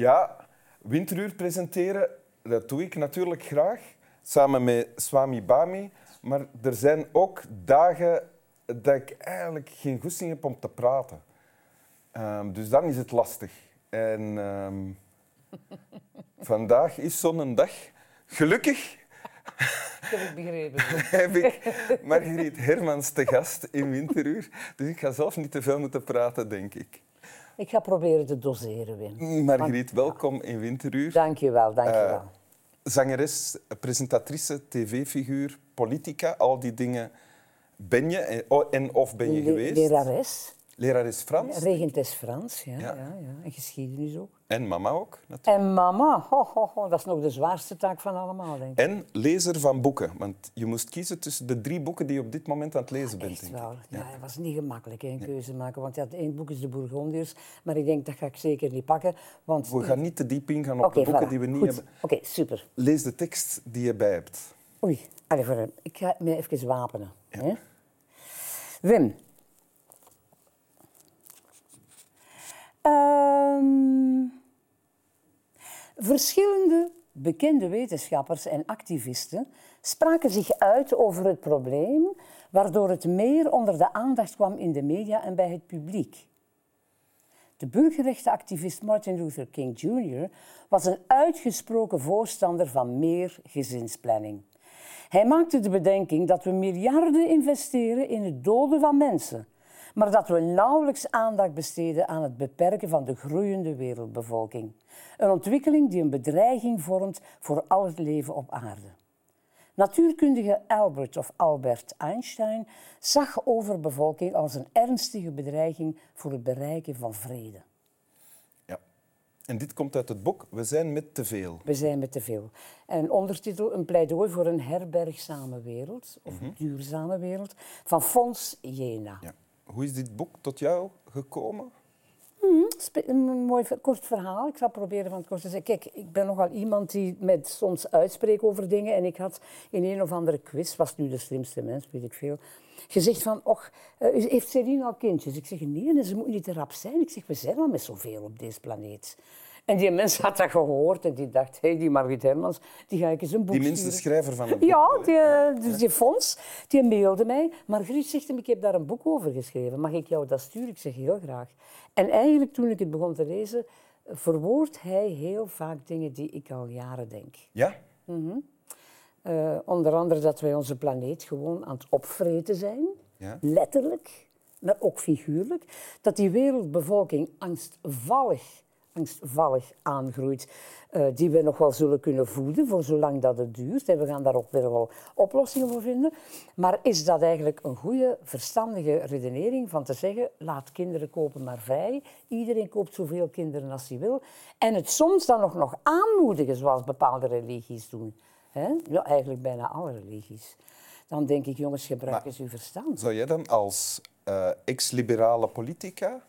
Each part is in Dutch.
Ja, Winteruur presenteren, dat doe ik natuurlijk graag. Samen met Swami Bami. Maar er zijn ook dagen dat ik eigenlijk geen goesting heb om te praten. Ehm, dus dan is het lastig. En ehm, vandaag is zo'n dag. Gelukkig Dat heb ik begrepen. heb ik Margriet Hermans te gast in Winteruur. Dus ik ga zelf niet te veel moeten praten, denk ik. Ik ga proberen te doseren, Wim. Margriet, welkom in Winteruur. Dank je wel, dank je Eh, wel. zangeres, presentatrice, tv-figuur, politica, al die dingen ben je en, oh, en of ben je geweest. Lerares. Lerares Frans Regentes Frans, ja, Ja. ja. Ja, En geschiedenis ook. en mama ook. natuurlijk. En mama, ho, ho, ho, dat is nog de zwaarste taak van allemaal, denk ik. En lezer van boeken. Want je moest kiezen tussen de drie boeken die je op dit moment aan het lezen bent. Echt denk ik. wel. Ja, het was niet gemakkelijk, hè, een keuze maken. Want ja, het één boek is de Bourgondiërs, maar ik denk dat ga ik zeker niet pakken. Want... We gaan niet te diep ingaan op de boeken voilà. die we niet Goed. hebben. Oké, super. Lees de tekst die je bij hebt. Oei, voor, ik ga me even wapenen. Hè? Wim. Ehm, verschillende bekende wetenschappers en activisten spraken zich uit over het probleem waardoor het meer onder de aandacht kwam in de media en bij het publiek. De burgerrechtenactivist Martin Luther King Jr. was een uitgesproken voorstander van meer gezinsplanning. Hij maakte de bedenking dat we miljarden investeren in het doden van mensen, maar dat we nauwelijks aandacht besteden aan het beperken van de groeiende wereldbevolking. Een ontwikkeling die een bedreiging vormt voor al het leven op aarde. Natuurkundige Albert of Albert Einstein zag overbevolking als een ernstige bedreiging voor het bereiken van vrede. Ja. En dit komt uit het boek We zijn met te veel. We zijn met te veel. En ondertitel een pleidooi voor een herbergzame wereld, of duurzame wereld, van Fons Jena. Ja. Hoe is dit boek tot jou gekomen? Spe- Een mooi kort verhaal. Ik zal proberen van het kort te zeggen. Kijk, ik ben nogal iemand die met soms uitspreekt over dingen. En ik had in een of andere quiz, was nu de slimste mens, weet ik veel, gezegd van, och, eh, heeft Celine al kindjes? Ik zeg, nee, en ze moet niet te rap zijn. Ik zeg, we zijn al met zoveel op deze planeet. En die mens had dat gehoord en die dacht, hé, hey, die Margriet Hermans, die ga ik eens een boek Die minste schrijver van het boek. Ja, die, eh, dus die Fons, die mailde mij. Margriet zegt hem, ik heb daar een boek over geschreven. Mag ik jou dat sturen? Ik zeg heel graag. En eigenlijk, toen ik het begon te lezen, verwoordt hij heel vaak dingen die ik al jaren denk. Ja? Eh, onder andere dat wij onze planeet gewoon aan het opvreten zijn. Ja. Letterlijk, maar ook figuurlijk. Dat die wereldbevolking angstvallig, angstvallig aangroeit. eh, die we nog wel zullen kunnen voeden voor zolang dat het duurt. En we gaan daar ook weer wel oplossingen voor vinden. Maar is dat eigenlijk een goede, verstandige redenering van te zeggen, laat kinderen kopen maar vrij. Iedereen koopt zoveel kinderen als hij wil. En het soms dan nog, nog aanmoedigen, zoals bepaalde religies doen. Hè? Ja, eigenlijk bijna alle religies. Dan denk ik, jongens, gebruik Maar- eens uw verstand. Zou jij dan als eh, ex-liberale politica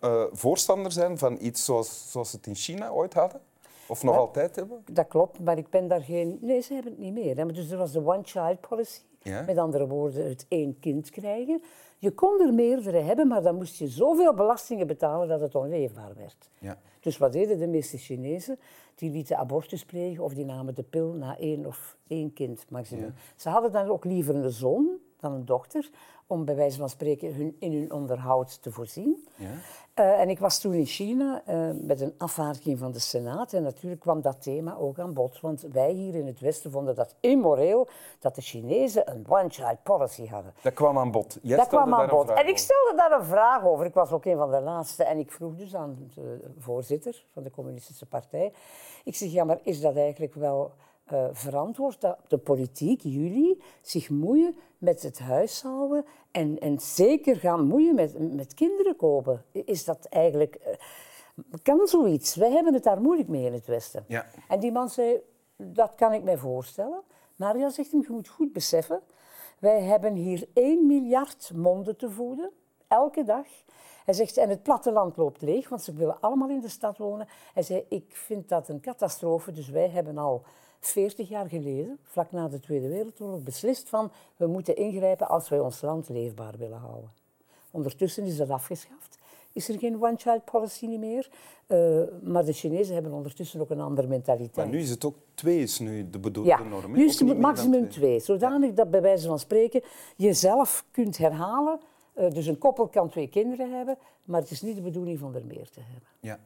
eh, voorstander zijn van iets zoals, zoals ze het in China ooit hadden? Of nog Ja. altijd hebben? Dat klopt, maar ik ben daar geen... Nee, ze hebben het niet meer. Hè. Maar Dus er was de one-child policy. Ja. Met andere woorden, het één kind krijgen. Je kon er meerdere hebben, maar dan moest je zoveel belastingen betalen dat het onleefbaar werd. Ja. Dus wat deden de meeste Chinezen? Die lieten abortus plegen of die namen de pil na één of één kind maximum. Ze hadden dan ook liever een zoon dan een dochter, om bij wijze van spreken hun, in hun onderhoud te voorzien. Ja. Eh, en ik was toen in China eh, met een afvaardiging van de Senaat. En natuurlijk kwam dat thema ook aan bod. Want wij hier in het Westen vonden dat immoreel dat de Chinezen een one-child policy hadden. Dat kwam aan bod. Jij dat kwam aan bod. En ik stelde daar een vraag over. Ik was ook een van de laatste. En ik vroeg dus aan de voorzitter van de Communistische Partij. Ik zeg, ja, maar is dat eigenlijk wel eh, verantwoord dat de politiek, jullie, zich moeien met het huishouden en, en zeker gaan moeien met, met kinderen kopen? Is dat eigenlijk... eh, kan zoiets? Wij hebben het daar moeilijk mee in het Westen. Ja. En die man zei, dat kan ik mij voorstellen. Maar ja, zegt hem, je moet goed beseffen, wij hebben hier 1 miljard monden te voeden, elke dag. Hij zegt, en het platteland loopt leeg, want ze willen allemaal in de stad wonen. Hij zei, ik vind dat een catastrofe, dus wij hebben al 40 jaar geleden, vlak na de Tweede Wereldoorlog, beslist van, we moeten ingrijpen als wij ons land leefbaar willen houden. Ondertussen is dat afgeschaft. is er geen one-child policy niet meer. Uh, maar de Chinezen hebben ondertussen ook een andere mentaliteit. Maar nu is het ook twee, is nu de bedoelde ja, norm. Nu is het maximum twee. Zodanig dat bij wijze van spreken je zelf kunt herhalen. Uh, dus een koppel kan twee kinderen hebben, maar het is niet de bedoeling van er meer te hebben. Ja.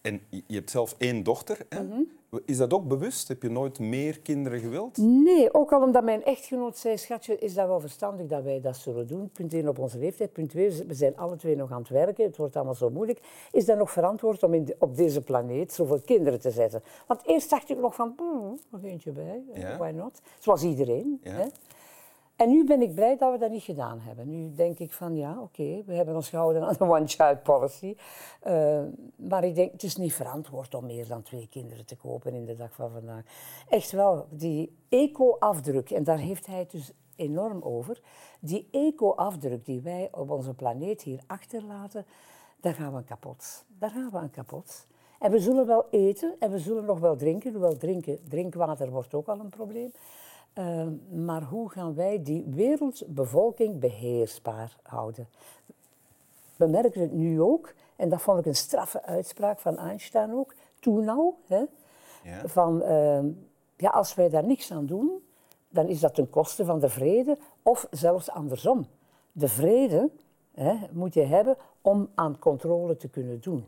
En je hebt zelf één dochter. Hè? Mhm. Is dat ook bewust? Heb je nooit meer kinderen gewild? Nee, ook al omdat mijn echtgenoot zei, schatje, is dat wel verstandig dat wij dat zullen doen. Punt 1 op onze leeftijd. Punt 2, we zijn alle twee nog aan het werken. Het wordt allemaal zo moeilijk. Is dat nog verantwoord om in op deze planeet zoveel kinderen te zetten? Want eerst dacht ik nog van, hmm, nog eentje bij, ja. why not? Zoals iedereen. Ja. Hè? En nu ben ik blij dat we dat niet gedaan hebben. Nu denk ik van ja, oké, we hebben ons gehouden aan de one-child policy. Uh, maar ik denk, het is niet verantwoord om meer dan twee kinderen te kopen in de dag van vandaag. Echt wel, die eco-afdruk, en daar heeft hij het dus enorm over. Die eco-afdruk die wij op onze planeet hier achterlaten, daar gaan we kapot. Daar gaan we aan kapot. En we zullen wel eten en we zullen nog wel drinken, hoewel drinken, drinkwater wordt ook al een probleem. Uh, maar hoe gaan wij die wereldbevolking beheersbaar houden? We merken het nu ook, en dat vond ik een straffe uitspraak van Einstein ook, toen hè, ja. van uh, ja, als wij daar niks aan doen, dan is dat ten koste van de vrede, of zelfs andersom. De vrede hè, moet je hebben om aan controle te kunnen doen.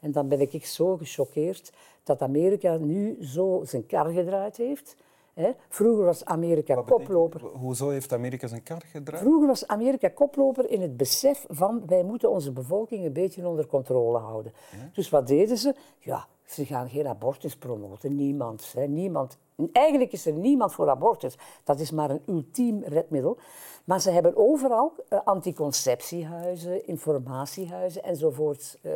En dan ben ik zo gechoqueerd dat Amerika nu zo zijn kar gedraaid heeft Vroeger was Amerika koploper. Hoezo heeft Amerika zijn kar gedraaid? Vroeger was Amerika koploper in het besef van wij moeten onze bevolking een beetje onder controle houden. Dus wat deden ze? Ja, ze gaan geen abortus promoten. Niemand. Hè, niemand. Eigenlijk is er niemand voor abortus. Dat is maar een ultiem redmiddel. Maar ze hebben overal uh, anticonceptiehuizen, informatiehuizen enzovoort uh,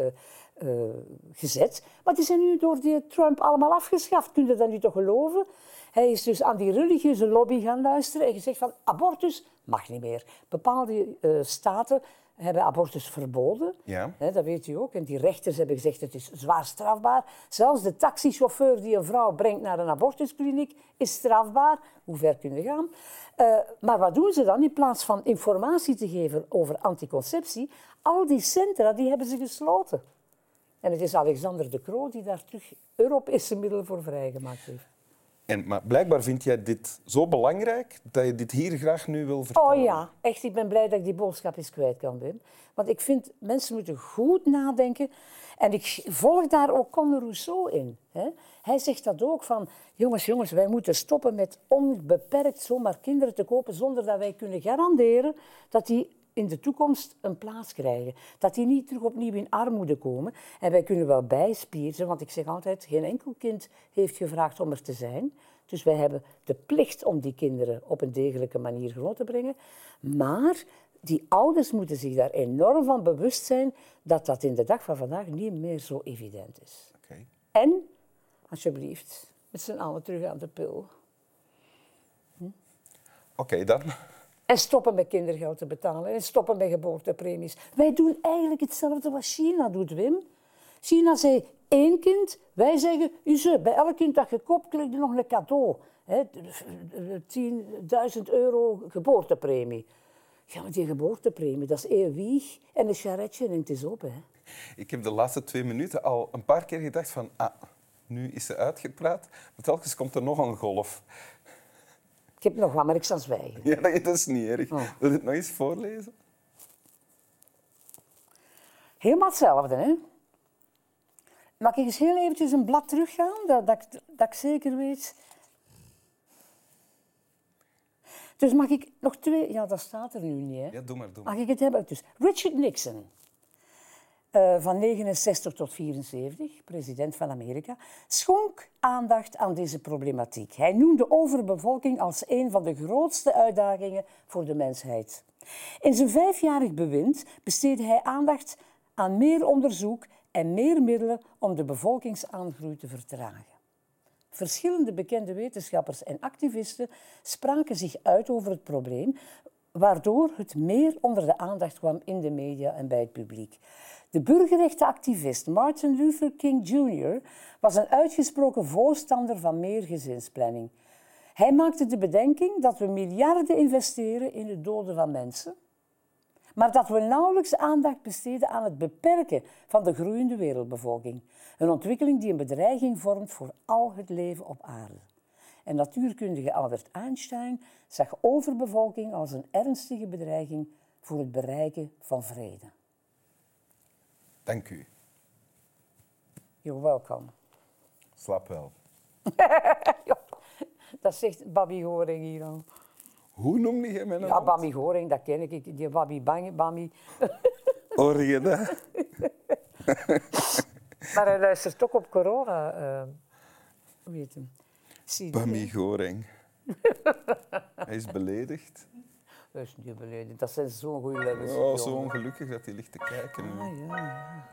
uh, gezet. Maar die zijn nu door die Trump allemaal afgeschaft. Kun je dat nu toch geloven? Hij is dus aan die religieuze lobby gaan luisteren en gezegd van abortus mag niet meer. Bepaalde uh, staten hebben abortus verboden. Ja. dat weet u ook. En die rechters hebben gezegd het is zwaar strafbaar. Zelfs de taxichauffeur die een vrouw brengt naar een abortuskliniek is strafbaar. Hoe ver kunnen we gaan? Uh, maar wat doen ze dan? In plaats van informatie te geven over anticonceptie, al die centra die hebben ze gesloten. En het is Alexander de Croo die daar terug Europese middelen voor vrijgemaakt heeft. En, maar blijkbaar vind jij dit zo belangrijk dat je dit hier graag nu wil vertellen. Oh ja, echt. Ik ben blij dat ik die boodschap eens kwijt kan, Wim. Want ik vind, mensen moeten goed nadenken. En ik volg daar ook Conor Rousseau in. Hè. Hij zegt dat ook van, jongens, jongens, wij moeten stoppen met onbeperkt zomaar kinderen te kopen zonder dat wij kunnen garanderen dat die in de toekomst een plaats krijgen. Dat die niet terug opnieuw in armoede komen. En wij kunnen wel bijspieren, want ik zeg altijd, geen enkel kind heeft gevraagd om er te zijn. Dus wij hebben de plicht om die kinderen op een degelijke manier groot te brengen. Maar die ouders moeten zich daar enorm van bewust zijn dat dat in de dag van vandaag niet meer zo evident is. Okay. En, alsjeblieft, met z'n allen terug aan de pil. Hm? Oké, dan. En stoppen met kindergeld te betalen en stoppen met geboortepremies. Wij doen eigenlijk hetzelfde wat China doet, Wim. China zei één kind, wij zeggen, u bij elk kind dat je koopt, krijg je nog een cadeau. 10.000 euro geboortepremie. Ja, maar die geboortepremie, dat is eeuwig en een charretje en het is op. Hè. Ik heb de laatste twee minuten al een paar keer gedacht van, ah, nu is ze uitgepraat, maar telkens komt er nog een golf. Ik heb nog wat, maar ik zal zwijgen. Ja, dat is niet erg. Oh. Wil je het nog eens voorlezen? Helemaal hetzelfde, hè? Mag ik eens heel eventjes een blad teruggaan, dat, dat, dat ik zeker weet... Dus mag ik nog twee... Ja, dat staat er nu niet, hè? Ja, doe maar, doe maar. Mag ik het hebben? Dus Richard Nixon. Uh, van 69 tot 74, president van Amerika, schonk aandacht aan deze problematiek. Hij noemde overbevolking als een van de grootste uitdagingen voor de mensheid. In zijn vijfjarig bewind besteedde hij aandacht aan meer onderzoek en meer middelen om de bevolkingsaangroei te vertragen. Verschillende bekende wetenschappers en activisten spraken zich uit over het probleem, waardoor het meer onder de aandacht kwam in de media en bij het publiek. De burgerrechtenactivist Martin Luther King Jr. was een uitgesproken voorstander van meer gezinsplanning. Hij maakte de bedenking dat we miljarden investeren in het doden van mensen, Maar dat we nauwelijks aandacht besteden aan het beperken van de groeiende wereldbevolking. Een ontwikkeling die een bedreiging vormt voor al het leven op aarde. En natuurkundige Albert Einstein zag overbevolking als een ernstige bedreiging voor het bereiken van vrede. Dank u. You're welcome. Slap wel. Ja, dat zegt Babi Goring hier al. Hoe noemde je mijn Ja, Babi Goring, dat ken ik. Die Babi Bang, Bami. Hoor je dat? Maar hij luistert toch op corona. eh hoe heet hem? Bami Goring. Hij is beledigd. Dat is niet. Dat zijn zo'n goede levens. Oh, zo ongelukkig dat hij ligt te kijken. Ah, ja.